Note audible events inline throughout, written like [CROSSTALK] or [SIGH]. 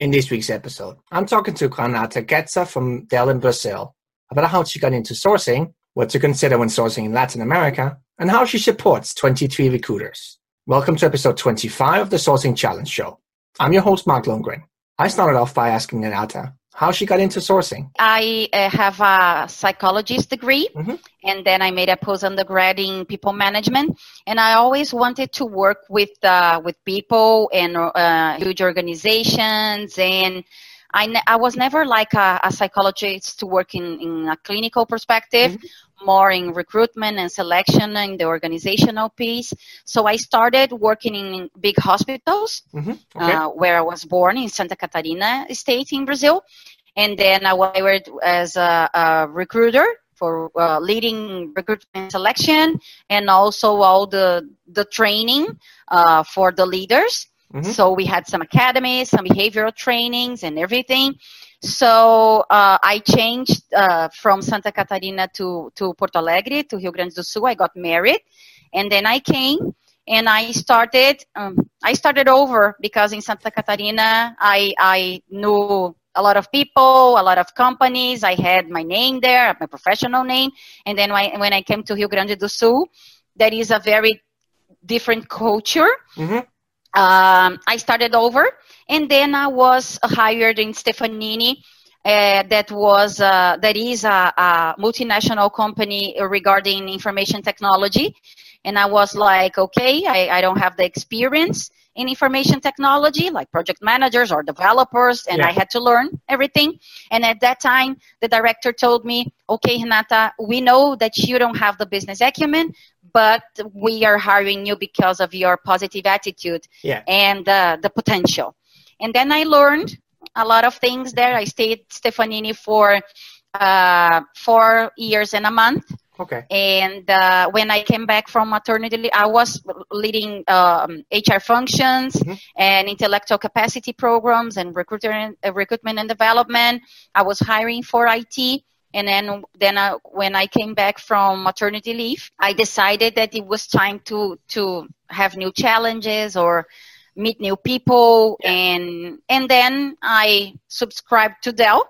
In this week's episode, I'm talking to Renata Ketzer from Dell in Brazil about how she got into sourcing, what to consider when sourcing in Latin America, and how she supports 23 recruiters. Welcome to episode 25 of the Sourcing Challenge Show. I'm your host, Mark Lundgren. I started off by asking Renata how she got into sourcing. I uh, have a psychologist degree, mm-hmm. and then I made a post undergrad in people management. And I always wanted to work with uh, with people and uh, huge organizations. And I, ne- I was never like a, a, psychologist to work in, in a clinical perspective. Mm-hmm more in recruitment and selection and the organizational piece. So I started working in big hospitals mm-hmm. okay. uh, where I was born in Santa Catarina state in Brazil. And then I worked as a, a recruiter for uh, leading recruitment and selection and also all the, the training uh, for the leaders. Mm-hmm. So we had some academies, some behavioral trainings and everything. So uh, I changed uh, from Santa Catarina to, to Porto Alegre, to Rio Grande do Sul. I got married, and then I came and I started. Um, I started over because in Santa Catarina I I knew a lot of people, a lot of companies. I had my name there, my professional name, and then when, when I came to Rio Grande do Sul, that is a very different culture. Mm-hmm. Um, I started over and then I was hired in Stefanini. Uh, that was uh, that is a, a, multinational company regarding information technology, and I was like, okay, I, I, don't have the experience in information technology, like project managers or developers, and yeah. I had to learn everything. And at that time, the director told me, okay, Renata, we know that you don't have the business acumen, but we are hiring you because of your positive attitude yeah. and uh, the potential. And then I learned a lot of things there. I stayed Stefanini for uh, four years and a month. Okay. And uh, when I came back from maternity leave, I was leading um, HR functions mm-hmm. and intellectual capacity programs and recruiter, uh, recruitment and development. I was hiring for IT. And then, then I, when I came back from maternity leave, I decided that it was time to to have new challenges or meet new people yeah. and and then I subscribed to Dell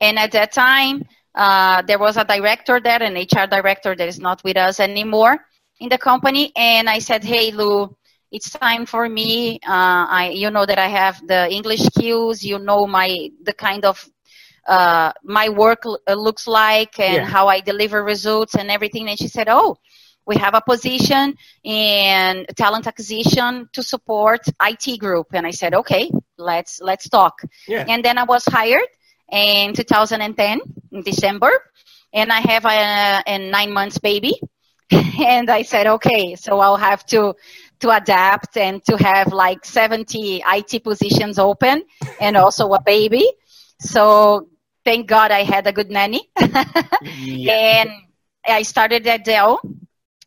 and at that time uh, there was a director there an HR director that is not with us anymore in the company and I said hey Lou it's time for me uh, I you know that I have the English skills you know my the kind of uh, my work looks like and yeah. how I deliver results and everything and she said oh we have a position in talent acquisition to support IT group. And I said, okay, let's, let's talk. Yeah. And then I was hired in 2010 in December and I have a, a nine months baby. [LAUGHS] and I said, okay, so I'll have to, to adapt and to have like 70 IT positions open and also a baby. So thank God I had a good nanny. [LAUGHS] yeah. And I started at Dell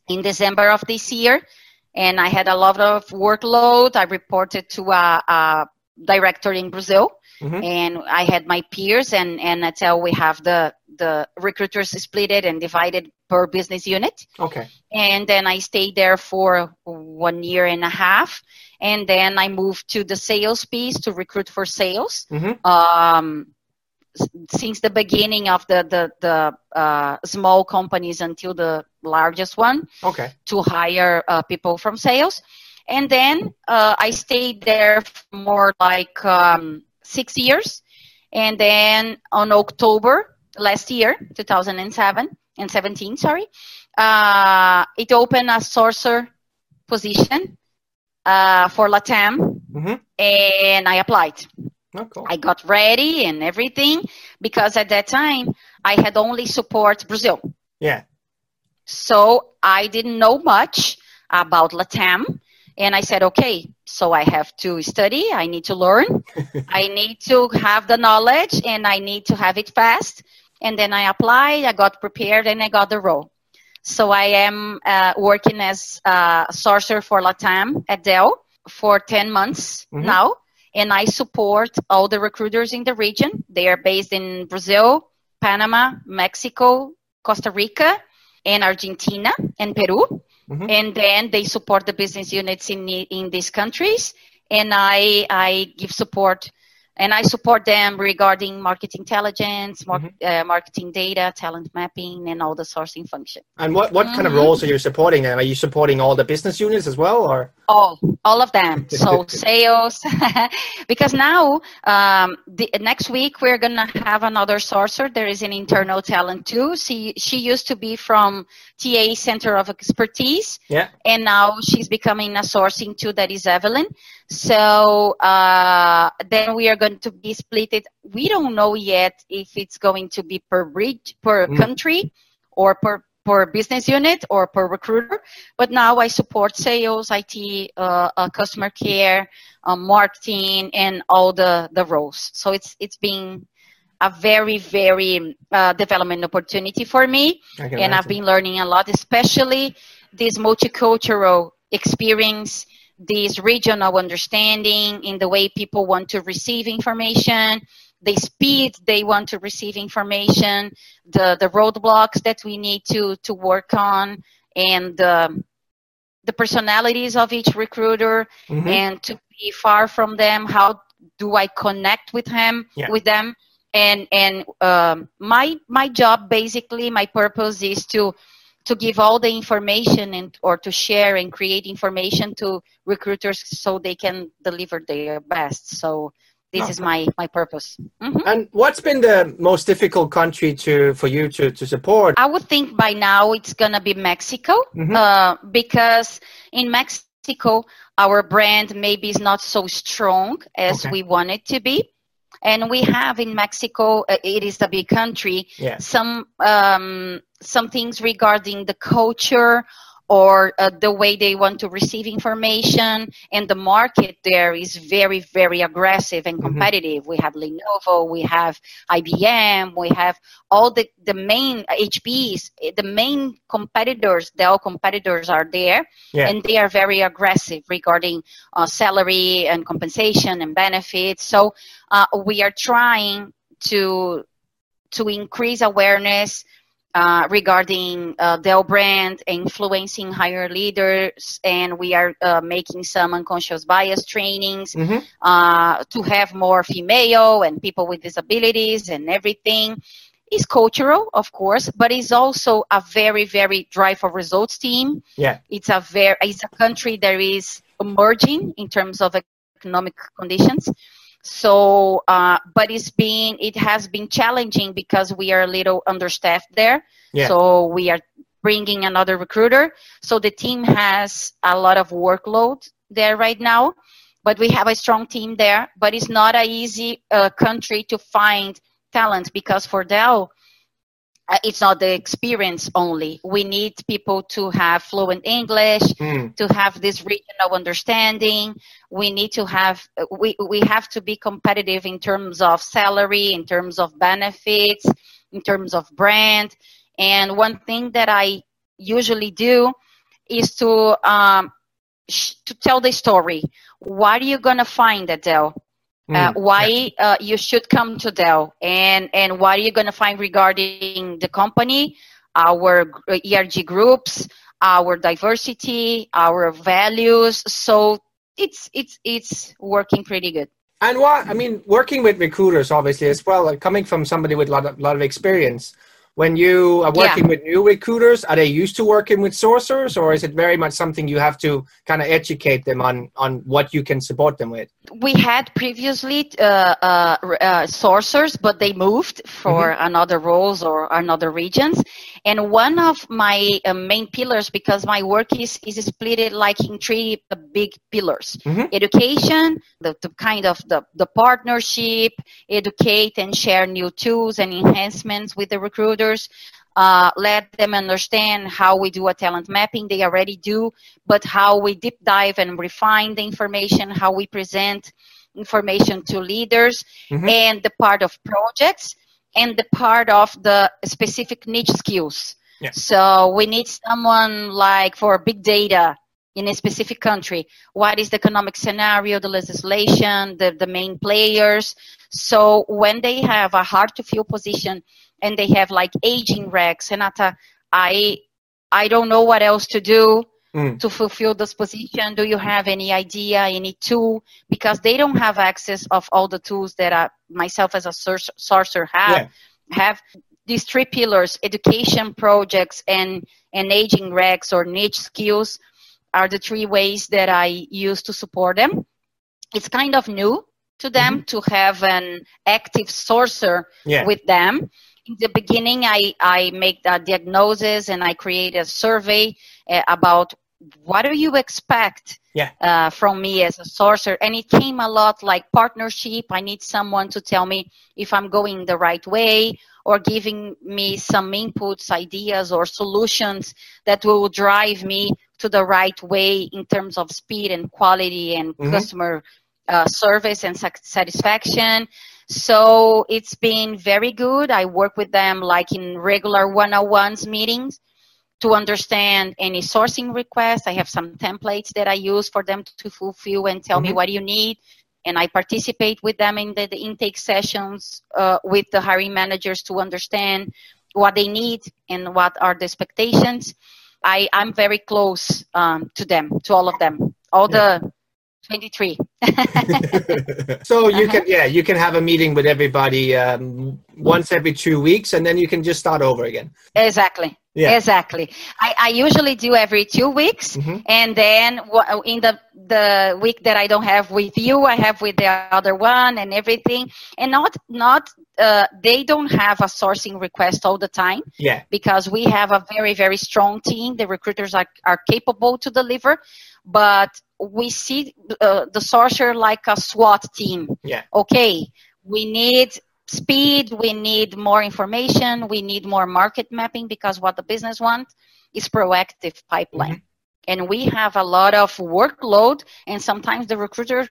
in December of this year, and I had a lot of workload. I reported to a, a director in Brazil, mm-hmm. and I had my peers, and and until we have the the recruiters split it and divided per business unit. Okay. And then I stayed there for one year and a half, and then I moved to the sales piece to recruit for sales. Mm-hmm. Um, since the beginning of the the, the uh, small companies until the largest one okay to hire uh, people from sales and then uh, i stayed there for more like um, six years and then on october last year 2007 and 17 sorry uh, it opened a sourcer position uh, for latam mm-hmm. and i applied Oh, cool. I got ready and everything because at that time I had only support Brazil. Yeah. So I didn't know much about Latam. And I said, okay, so I have to study. I need to learn. [LAUGHS] I need to have the knowledge and I need to have it fast. And then I applied, I got prepared, and I got the role. So I am uh, working as a sourcer for Latam at Dell for 10 months mm-hmm. now and I support all the recruiters in the region. They are based in Brazil, Panama, Mexico, Costa Rica, and Argentina and Peru. Mm-hmm. And then they support the business units in in these countries, and I I give support and I support them regarding market intelligence, mar- mm-hmm. uh, marketing data, talent mapping, and all the sourcing function. And what, what mm-hmm. kind of mm-hmm. roles are you supporting them? Are you supporting all the business units as well, or all all of them? So [LAUGHS] sales, [LAUGHS] because now um, the, next week we're gonna have another sourcer. There is an internal talent too. She she used to be from TA Center of Expertise, yeah, and now she's becoming a sourcing too. That is Evelyn. So uh, then we are going to be split. It. We don't know yet if it's going to be per bridge, per mm. country, or per per business unit or per recruiter. But now I support sales, IT, uh, uh, customer care, uh, marketing, and all the the roles. So it's it's been a very very uh, development opportunity for me, and. I've been learning a lot, especially this multicultural experience this regional understanding in the way people want to receive information, the speed they want to receive information, the, the roadblocks that we need to, to work on, and um, the personalities of each recruiter, mm-hmm. and to be far from them. How do I connect with him, yeah. with them? And and um, my my job basically, my purpose is to to give all the information and or to share and create information to recruiters so they can deliver their best so this is my my purpose mm-hmm. and what's been the most difficult country to for you to, to support i would think by now it's gonna be mexico mm-hmm. uh, because in mexico our brand maybe is not so strong as okay. we want it to be and we have in Mexico, uh, it is a big country, yeah. some um, some things regarding the culture or uh, the way they want to receive information and the market there is very very aggressive and mm-hmm. competitive mm-hmm. we have lenovo we have ibm we have all the, the main hps the main competitors the all competitors are there yeah. and they are very aggressive regarding uh, salary and compensation and benefits so uh, we are trying to to increase awareness uh, regarding uh, Dell brand influencing higher leaders, and we are uh, making some unconscious bias trainings mm-hmm. Uh, to have more female and people with disabilities and everything. It's cultural, of course, but it's also a very, very drive for results team. Yeah, it's a very, it's a country that is emerging in terms of economic conditions. So, uh, but it's been, it has been challenging because we are a little understaffed there. Yeah. So we are bringing another recruiter. So the team has a lot of workload there right now, but we have a strong team there. But it's not an easy uh, country to find talent because for Dell, uh, it's not the experience only. We need people to have fluent English, mm. to have this regional understanding. We need to have we we have to be competitive in terms of salary, in terms of benefits, in terms of brand. And one thing that I usually do is to um, sh- to tell the story. What are you gonna find at Dell? Uh, mm, why uh, you should come to Dell and, and what are you going to find regarding the company, our ERG groups, our diversity, our values. So it's it's it's working pretty good. And what I mean, working with recruiters obviously as well, like coming from somebody with a lot of, lot of experience when you are working yeah. with new recruiters are they used to working with sourcers or is it very much something you have to kind of educate them on on what you can support them with we had previously uh, uh, uh, sourcers but they moved for mm-hmm. another roles or another regions and one of my uh, main pillars because my work is is split like in three big pillars mm-hmm. education the, the kind of the, the partnership educate and share new tools and enhancements with the recruiters. uh, let them understand how we do a talent mapping. They already do, but how we deep dive and refine the information, how we present information to leaders, mm-hmm. and the part of projects and the part of the specific niche skills. Yeah. So we need someone like for big data in a specific country. What is the economic scenario, the legislation, the, the main players? So when they have a hard to fill position and they have like aging regs, Renata, I I don't know what else to do. Mm. to fulfill this position? Do you have any idea, any tool? Because they don't have access of all the tools that I, myself as a sourcer have. Yeah. Have these three pillars: education projects and and aging regs or niche skills are the three ways that I use to support them. It's kind of new to them mm-hmm. to have an active sourcer yeah. with them. In the beginning, I, I make the diagnosis and I create a survey uh, about what do you expect yeah. uh, from me as a sourcer? And it came a lot like partnership. I need someone to tell me if I'm going the right way or giving me some inputs, ideas, or solutions that will drive me to the right way in terms of speed and quality and mm-hmm. customer uh, service and satisfaction. So it's been very good. I work with them like in regular one-on-ones meetings to understand any sourcing requests. I have some templates that I use for them to fulfill and tell mm-hmm. me what you need. And I participate with them in the, the intake sessions uh, with the hiring managers to understand what they need and what are the expectations. I, I'm very close um, to them, to all of them. All yeah. the 23 [LAUGHS] so you uh-huh. can yeah you can have a meeting with everybody um, once every two weeks and then you can just start over again exactly yeah. exactly I, I usually do every two weeks mm-hmm. and then in the the week that i don't have with you i have with the other one and everything and not not uh, they don't have a sourcing request all the time yeah because we have a very very strong team the recruiters are, are capable to deliver but we see uh, the sourcer like a SWAT team. Yeah. Okay, we need speed, we need more information, we need more market mapping because what the business wants is proactive pipeline. Mm-hmm. And we have a lot of workload, and sometimes the recruiter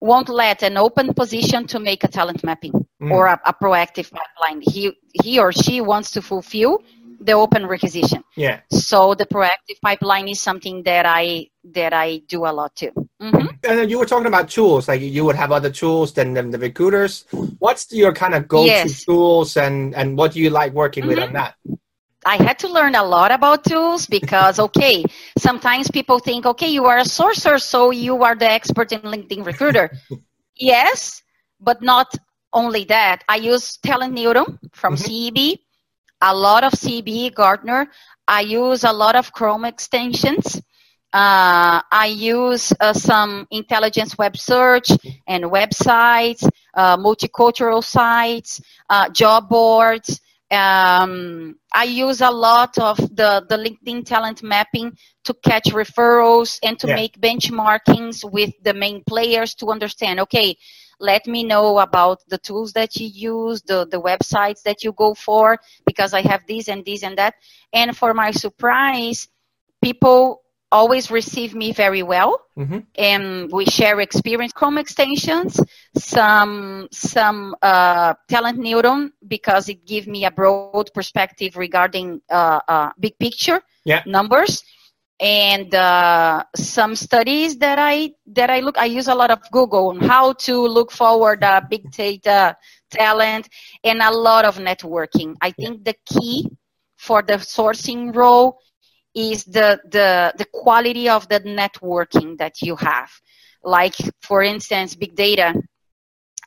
won't let an open position to make a talent mapping mm. or a, a proactive pipeline. He, he or she wants to fulfill the open requisition. Yeah. So the proactive pipeline is something that I that I do a lot too. Mm-hmm. And you were talking about tools, like you would have other tools than, than the recruiters. What's your kind of go-to yes. tools, and and what do you like working mm-hmm. with on mm-hmm. that? I had to learn a lot about tools because, [LAUGHS] okay, sometimes people think, okay, you are a sourcer, so you are the expert in LinkedIn Recruiter. [LAUGHS] yes, but not only that. I use Talent Neuron from mm-hmm. CEB a lot of CEB Gartner. I use a lot of Chrome extensions. Uh, I use uh, some intelligence web search and websites, uh, multicultural sites, uh, job boards. Um, I use a lot of the, the LinkedIn talent mapping to catch referrals and to yeah. make benchmarkings with the main players to understand, okay, let me know about the tools that you use, the, the websites that you go for, because I have this and this and that. And for my surprise, people always receive me very well mm-hmm. and we share experience chrome extensions some some uh, talent neuron because it gives me a broad perspective regarding uh, uh, big picture yeah. numbers and uh, some studies that I that I look I use a lot of Google on how to look forward uh, big data talent and a lot of networking. I think the key for the sourcing role is the the the quality of the networking that you have. Like for instance, big data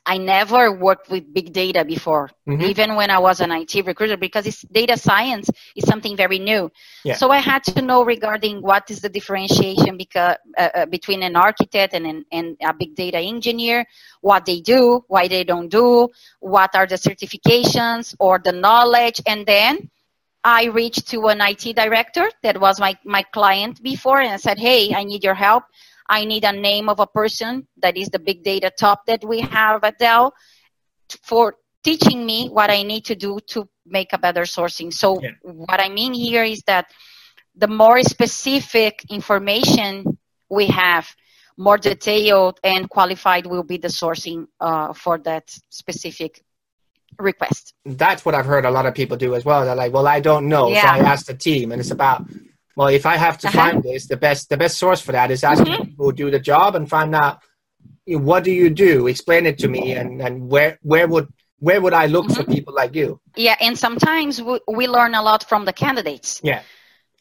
I never worked with big data before, mm-hmm. even when I was an IT recruiter, because it's data science is something very new. Yeah. So I had to know regarding what is the differentiation because, uh, uh, between an architect and, an, and a big data engineer, what they do, why they don't do, what are the certifications or the knowledge, and then I reached to an IT director that was my, my client before and I said, Hey, I need your help. I need a name of a person that is the big data top that we have at Dell for teaching me what I need to do to make a better sourcing. So yeah. what I mean here is that the more specific information we have, more detailed and qualified will be the sourcing uh, for that specific request. That's what I've heard a lot of people do as well. They're like, well, I don't know. Yeah. So I asked the team and it's about well, if I have to uh-huh. find this, the best the best source for that is asking mm-hmm. people who do the job and find out what do you do? Explain it to me, and and where where would where would I look mm-hmm. for people like you? Yeah, and sometimes we, we learn a lot from the candidates. Yeah.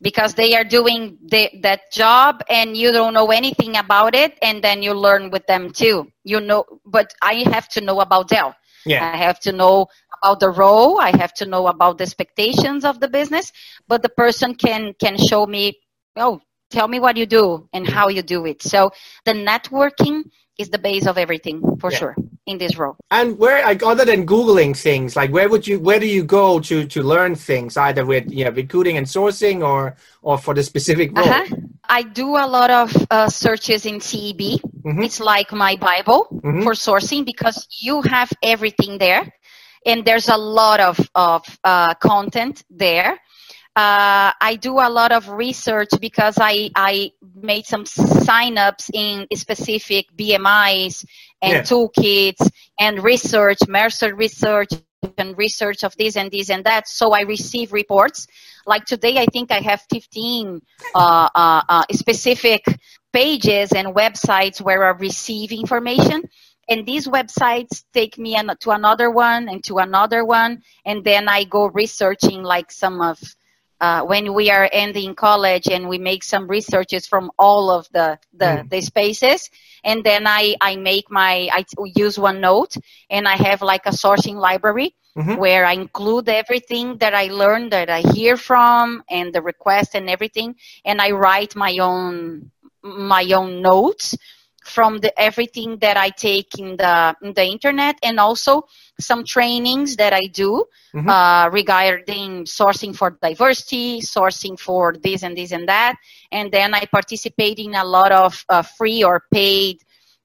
because they are doing the, that job and you don't know anything about it and then you learn with them too you know but i have to know about dell yeah. i have to know about the role i have to know about the expectations of the business but the person can can show me oh tell me what you do and how you do it so the networking is the base of everything for yeah. sure in this role. And where, like, other than googling things, like, where would you, where do you go to to learn things, either with you know, recruiting and sourcing, or or for the specific role? Uh-huh. I do a lot of uh, searches in CEB. Mm-hmm. It's like my Bible mm-hmm. for sourcing because you have everything there, and there's a lot of of uh, content there. Uh, I do a lot of research because I, I made some signups in specific BMIs and yeah. toolkits and research, Mercer research and research of this and this and that. So I receive reports. Like today, I think I have 15 uh, uh, uh, specific pages and websites where I receive information. And these websites take me an, to another one and to another one. And then I go researching like some of uh, when we are ending college and we make some researches from all of the the, mm. the spaces and then I, I make my I use OneNote and I have like a sourcing library mm-hmm. where I include everything that I learned that I hear from and the request and everything and I write my own my own notes from the everything that I take in the in the internet and also some trainings that I do mm-hmm. uh, regarding sourcing for diversity, sourcing for this and this and that, and then I participate in a lot of uh, free or paid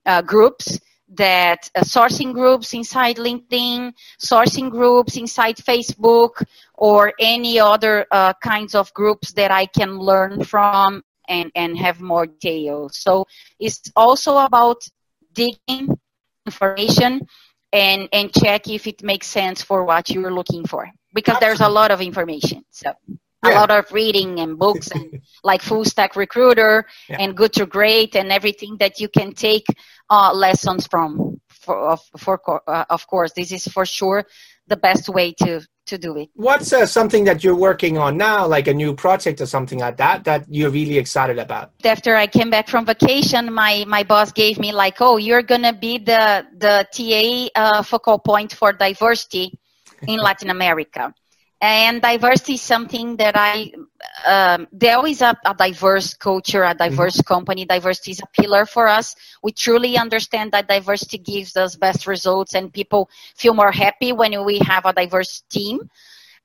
uh, groups that uh, sourcing groups inside LinkedIn, sourcing groups inside Facebook, or any other uh, kinds of groups that I can learn from and, and have more details. So it's also about digging information and, and check if it makes sense for what you're looking for because there's a lot of information. So yeah. a lot of reading and books and [LAUGHS] like full stack recruiter yeah. and good to great and everything that you can take uh, lessons from for, for uh, of course this is for sure the best way to to do it. What's uh, something that you're working on now, like a new project or something like that, that you're really excited about? After I came back from vacation, my my boss gave me like, oh, you're gonna be the the TA uh, focal point for diversity in [LAUGHS] Latin America. And diversity is something that I, um, there always a, a diverse culture, a diverse mm-hmm. company. Diversity is a pillar for us. We truly understand that diversity gives us best results and people feel more happy when we have a diverse team.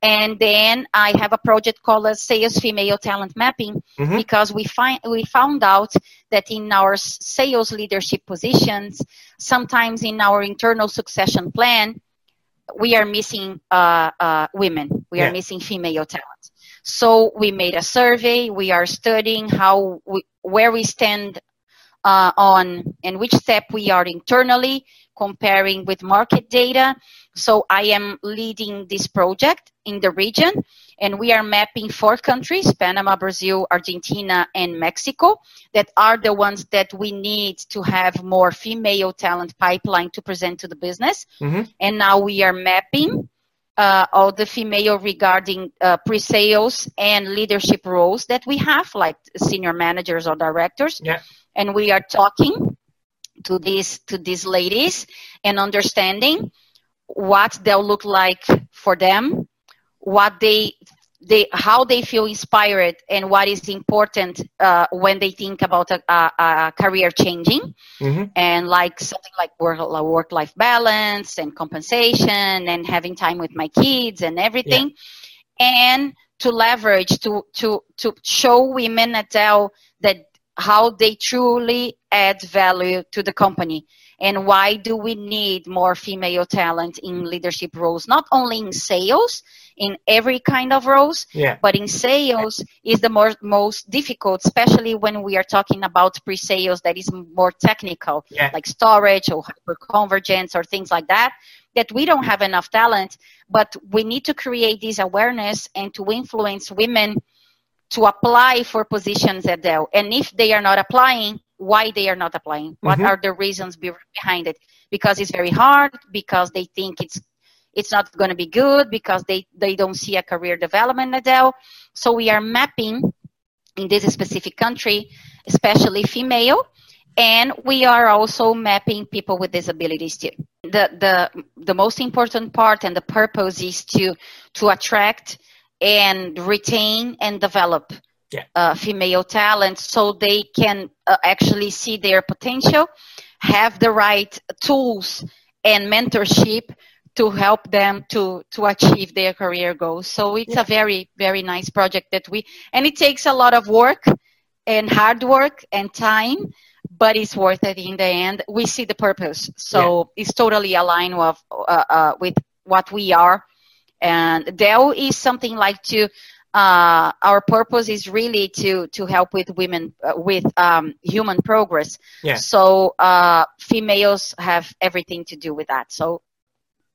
And then I have a project called Sales Female Talent Mapping mm-hmm. because we find we found out that in our sales leadership positions, sometimes in our internal succession plan, we are missing uh, uh, women. We yeah. are missing female talent. So we made a survey. We are studying how we, where we stand uh, on and which step we are internally comparing with market data. So I am leading this project in the region and we are mapping four countries, Panama, Brazil, Argentina, and Mexico, that are the ones that we need to have more female talent pipeline to present to the business. Mm-hmm. And now we are mapping uh, all the female regarding uh, pre-sales and leadership roles that we have, like senior managers or directors. Yeah. And we are talking to these to these ladies and understanding what they'll look like for them what they they how they feel inspired and what is important uh, when they think about a, a, a career changing mm-hmm. and like something like work work life balance and compensation and having time with my kids and everything yeah. and to leverage to to to show women at Dell that how they truly add value to the company and why do we need more female talent in leadership roles not only in sales in every kind of roles yeah. but in sales is the more, most difficult especially when we are talking about pre-sales that is more technical yeah. like storage or hyperconvergence or things like that that we don't have enough talent but we need to create this awareness and to influence women to apply for positions at Dell and if they are not applying why they are not applying mm-hmm. what are the reasons behind it because it's very hard because they think it's it's not going to be good because they, they don't see a career development at Dell. So we are mapping in this specific country, especially female. And we are also mapping people with disabilities too. The, the, the most important part and the purpose is to, to attract and retain and develop yeah. uh, female talent so they can uh, actually see their potential, have the right tools and mentorship to help them to to achieve their career goals. So it's yeah. a very very nice project that we and it takes a lot of work and hard work and time, but it's worth it in the end. We see the purpose, so yeah. it's totally aligned with uh, uh, with what we are. And Dell is something like to uh, our purpose is really to to help with women uh, with um, human progress. Yeah. So uh, females have everything to do with that. So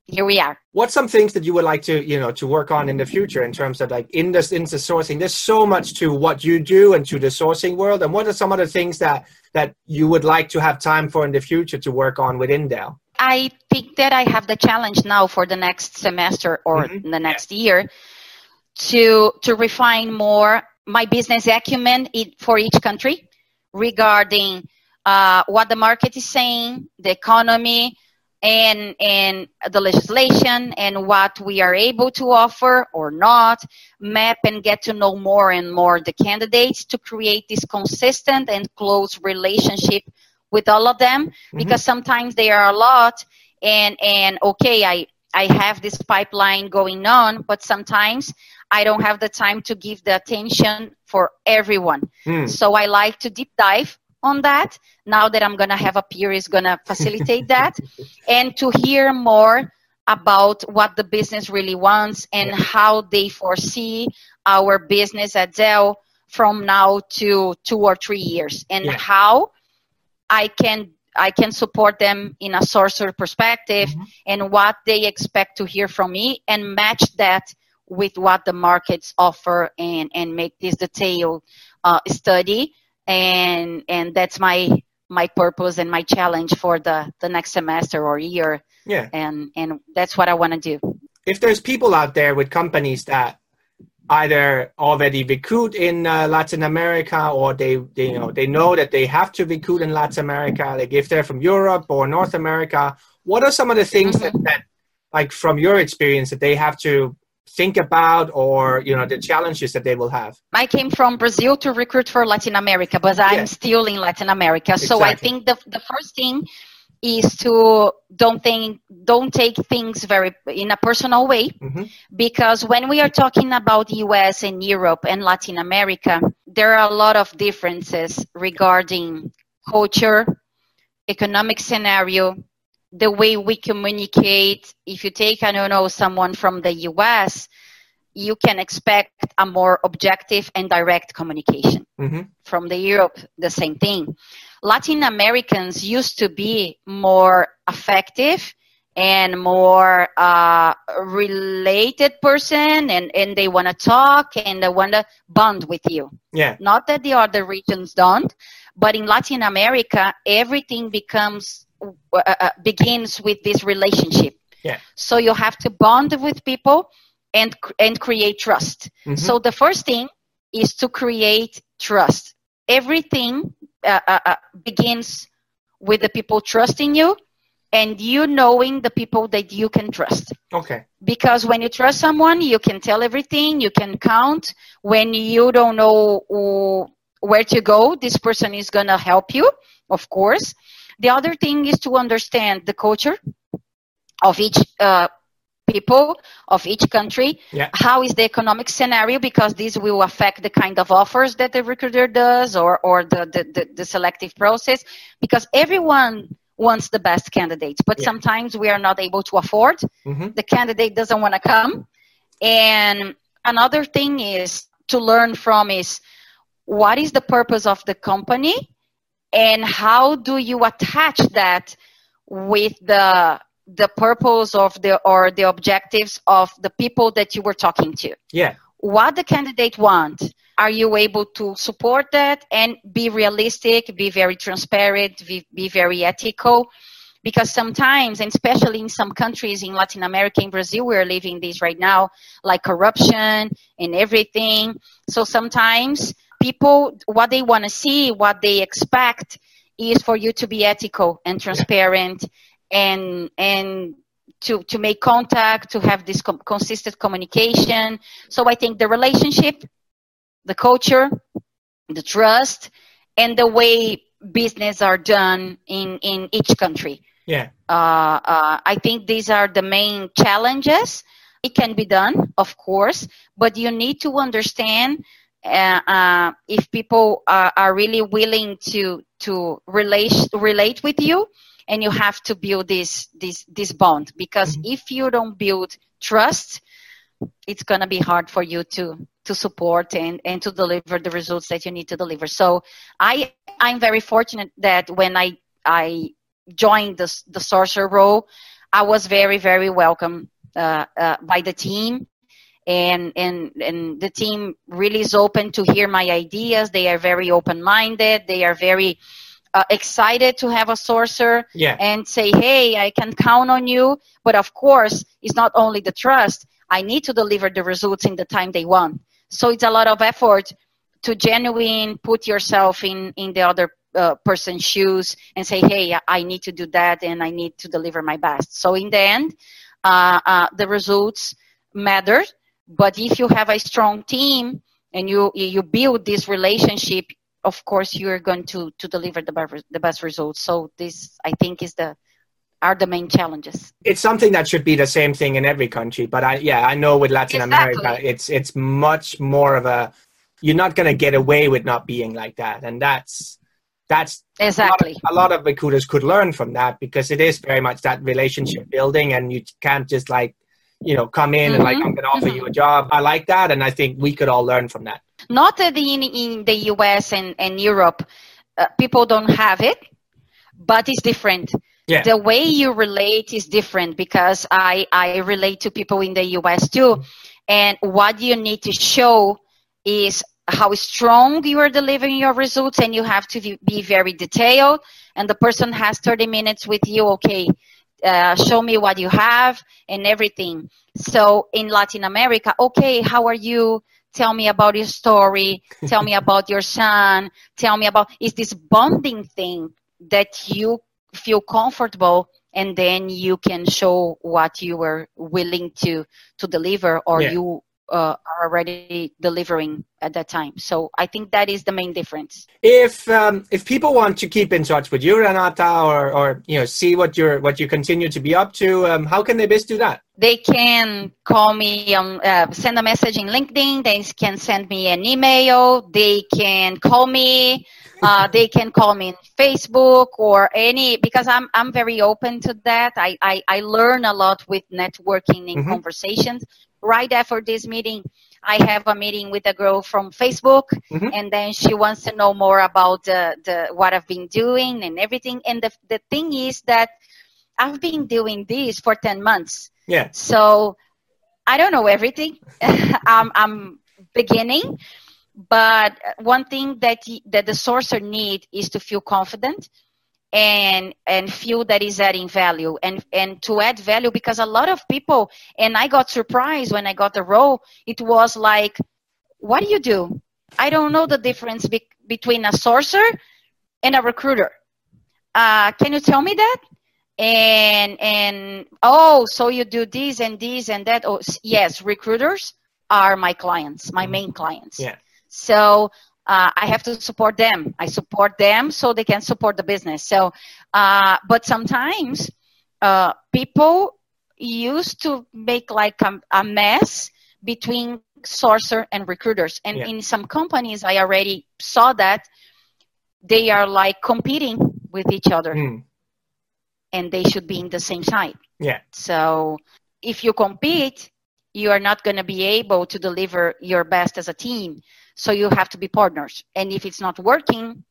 here we are. What's some things that you would like to you know to work on in the future in terms of like in this into sourcing? There's so much to what you do and to the sourcing world. And what are some of the things that that you would like to have time for in the future to work on within Dell? I think that I have the challenge now for the next semester or mm-hmm. the next year to to refine more my business acumen for each country regarding uh, what the market is saying, the economy, and and the legislation, and what we are able to offer or not. Map and get to know more and more the candidates to create this consistent and close relationship with all of them, mm-hmm. because sometimes they are a lot, and and okay, I I have this pipeline going on, but sometimes I don't have the time to give the attention for everyone. Mm. So I like to deep dive on that. Now that I'm going to have a peer is going to facilitate that [LAUGHS] and to hear more about what the business really wants and how they foresee our business at Dell from now to two or three years and yeah. how I can I can support them in a sourcer perspective mm-hmm. and what they expect to hear from me and match that with what the markets offer and, and make this detailed uh, study. And, and that's my, my purpose and my challenge for the, the next semester or year. Yeah. And, and that's what I want to do. If there's people out there with companies that either already recruit in uh, Latin America or they, they, you know they know that they have to recruit in Latin America like if they're from Europe or North America what are some of the things mm-hmm. that, that like from your experience that they have to think about or you know the challenges that they will have i came from brazil to recruit for latin america but i'm yes. still in latin america exactly. so i think the, the first thing is to don't think don't take things very in a personal way mm-hmm. because when we are talking about us and europe and latin america there are a lot of differences regarding culture economic scenario the way we communicate. If you take, I don't know, someone from the US, you can expect a more objective and direct communication. Mm-hmm. From the Europe, the same thing. Latin Americans used to be more effective and more uh, related person and, and they want to talk and they want to bond with you. Yeah. Not that the other regions don't, but in Latin America, everything becomes uh, uh, begins with this relationship. Yeah. So you have to bond with people and and create trust. Mm-hmm. So the first thing is to create trust. Everything uh, uh, uh, begins with the people trusting you and you knowing the people that you can trust. Okay. Because when you trust someone, you can tell everything, you can count. When you don't know where to go, this person is going to help you, of course. The other thing is to understand the culture of each uh, people of each country. Yeah. How is the economic scenario? Because this will affect the kind of offers that the recruiter does or, or the, the, the, the selective process. Because everyone wants the best candidates, but yeah. sometimes we are not able to afford. Mm-hmm. The candidate doesn't want to come. And another thing is to learn from is what is the purpose of the company and how do you attach that with the the purpose of the or the objectives of the people that you were talking to? Yeah. What the candidate want? Are you able to support that and be realistic be very transparent be, be very ethical? Because sometimes and especially in some countries in latin america in brazil we're living this right now like corruption and everything. So sometimes people what they want to see, what they expect is for you to be ethical and transparent and and to to make contact, to have this com- consistent communication. So I think the relationship, the culture, the trust, and the way business are done in in each country. Yeah. Uh, uh, I think these are the main challenges. It can be done, of course, but you need to understand uh, uh if people are, are really willing to to relate relate with you and you have to build this this this bond. Because mm-hmm. if you don't build trust it's going to be hard for you to to support and and to deliver the results that you need to deliver. So i i'm very fortunate that when i i joined the the sourcer role i was very very welcome uh, uh, by the team and and and the team really is open to hear my ideas they are very open minded they are very uh, excited to have a sourcer yeah. and say, hey, I can count on you. But of course, it's not only the trust. I need to deliver the results in the time they want. So it's a lot of effort to genuine put yourself in, in the other uh, person's shoes and say, hey, I need to do that and I need to deliver my best. So in the end, uh, uh, the results matter. But if you have a strong team and you, you build this relationship, of course you're going to to deliver the best, the best results. So this i think is the are the main challenges. It's something that should be the same thing in every country but i yeah i know with latin exactly. america it's it's much more of a you're not going to get away with not being like that. And that's that's exactly. a lot, of, a lot of recruiters could learn from that because it is very much that relationship building and you can't just like you know come in mm-hmm. and like mm-hmm. i'm going to offer mm-hmm. you a job i like that and i think we could all learn from that not that in, in the US and, and Europe, uh, people don't have it, but it's different. Yeah. The way you relate is different because I, I relate to people in the US too. And what you need to show is how strong you are delivering your results and you have to be very detailed. And the person has 30 minutes with you. Okay. Uh, show me what you have and everything. So in Latin America, okay, how are you? tell me about your story [LAUGHS] tell me about your son tell me about is this bonding thing that you feel comfortable and then you can show what you were willing to to deliver or yeah. you uh, are already delivering at that time. So I think that is the main difference. If um, if people want to keep in touch with you, Renata, or or you know see what you're what you continue to be up to, um, how can they best do that? They can call me on uh, send a message in LinkedIn. They can send me an email. They can call me. Uh, [LAUGHS] they can call me in Facebook or any because I'm I'm very open to that. I I, I learn a lot with networking and mm-hmm. conversations right after this meeting, I have a meeting with a girl from Facebook, mm-hmm. and then she wants to know more about the, the what I've been doing and everything. And the the thing is that I've been doing this for ten months. Yeah. So I don't know everything. [LAUGHS] I'm I'm beginning, but one thing that that the sourcer need is to feel confident and and feel that is adding value and and to add value because a lot of people and I got surprised when I got the role it was like what do you do? I don't know the difference be- between a sourcer and a recruiter. Uh, can you tell me that? And and oh so you do this and this and that. Oh yes recruiters are my clients my main clients. Yeah. So uh, I have to support them. I support them so they can support the business. So, uh, but sometimes uh, people used to make like a, a, mess between sourcer and recruiters. And yeah. in some companies, I already saw that they are like competing with each other. Mm. And they should be in the same side. Yeah. So if you compete, you are not going to be able to deliver your best as a team. So you have to be partners. And if it's not working,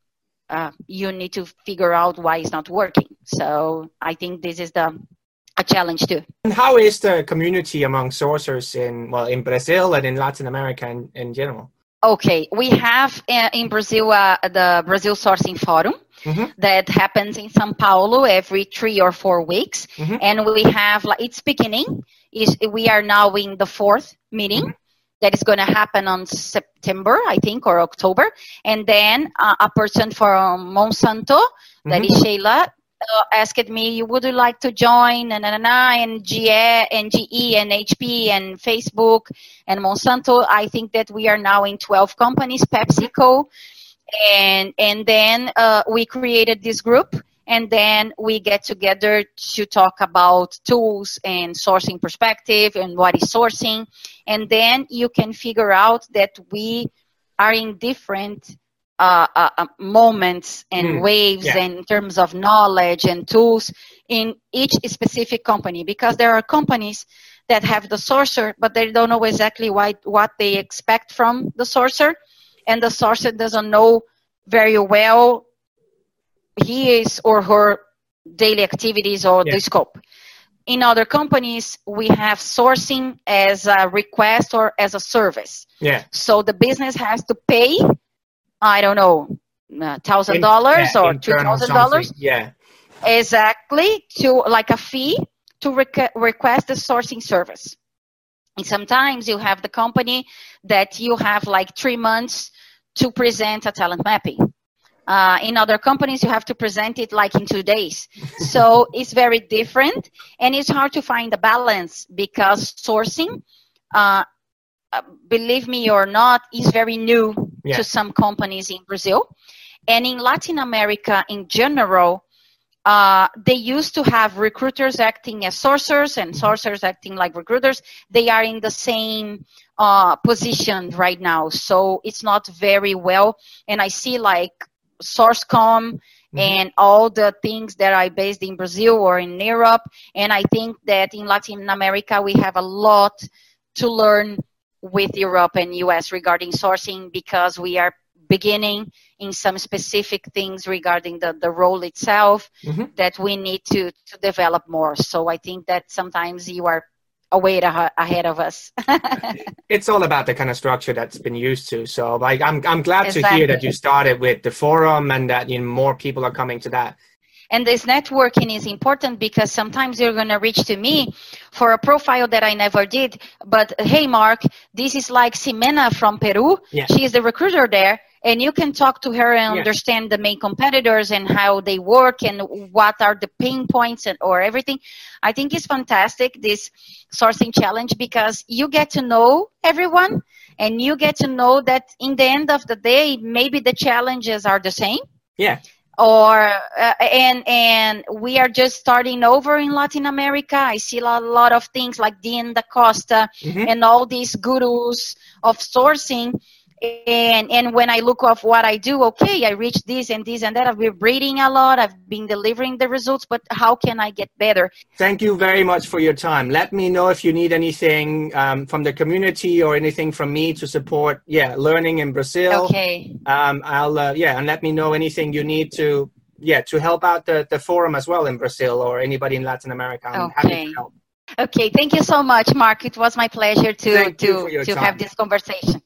uh, you need to figure out why it's not working. So I think this is the a challenge too. And how is the community among sourcers in well in Brazil and in Latin America in, in general? Okay, we have uh, in Brazil uh, the Brazil Sourcing Forum mm-hmm. that happens in São Paulo every three or four weeks, mm-hmm. and we have like it's beginning. Is we are now in the fourth meeting. Mm-hmm that is going to happen on September, I think, or October. And then uh, a person from Monsanto, mm-hmm. that is Sheila, uh, asked me, would you like to join and, and, and, GE, and GE and HP and Facebook and Monsanto? I think that we are now in 12 companies, PepsiCo. And, and then uh, we created this group and then we get together to talk about tools and sourcing perspective and what is sourcing. And then you can figure out that we are in different uh, uh, uh, moments and mm, waves yeah. in terms of knowledge and tools in each specific company because there are companies that have the sourcer but they don't know exactly why, what they expect from the sourcer and the sourcer doesn't know very well his or her daily activities or yeah. the scope in other companies we have sourcing as a request or as a service yeah so the business has to pay I don't know, uh, thousand dollars or two thousand dollars. Yeah, exactly. To like a fee to rec- request the sourcing service. And sometimes you have the company that you have like three months to present a talent mapping. Uh, in other companies, you have to present it like in two days. [LAUGHS] so it's very different, and it's hard to find a balance because sourcing, uh, uh believe me or not, is very new yeah. to some companies in Brazil. And in Latin America in general, uh, they used to have recruiters acting as sourcers and sourcers acting like recruiters. They are in the same uh, position right now, so it's not very well. And I see like SourceCon mm-hmm. and all the things that are based in Brazil or in Europe. And I think that in Latin America we have a lot to learn with Europe and US regarding sourcing because we are beginning in some specific things regarding the, the role itself mm-hmm. that we need to, to develop more. So I think that sometimes you are a way to, ahead of us. [LAUGHS] it's all about the kind of structure that's been used to. So like I'm I'm glad exactly. to hear that you started with the forum and that you know, more people are coming to that. And this networking is important because sometimes you're going to reach to me for a profile that I never did. But hey, Mark, this is like Simena from Peru. Yeah. She is the recruiter there. And you can talk to her and yeah. understand the main competitors and how they work and what are the pain points and, or everything. I think it's fantastic, this sourcing challenge, because you get to know everyone and you get to know that in the end of the day, maybe the challenges are the same. Yeah or uh, and and we are just starting over in Latin America. I see a lot, of things like Dean da Costa mm-hmm. and all these gurus of sourcing and and when I look of what I do, okay, I reach this and this and that. I've been reading a lot. I've been delivering the results, but how can I get better? Thank you very much for your time. Let me know if you need anything um, from the community or anything from me to support. Yeah, learning in Brazil. Okay. Um, I'll uh, yeah, and let me know anything you need to yeah to help out the the forum as well in Brazil or anybody in Latin America. I'm okay. Okay, thank you so much, Mark. It was my pleasure to to to time. have this conversation.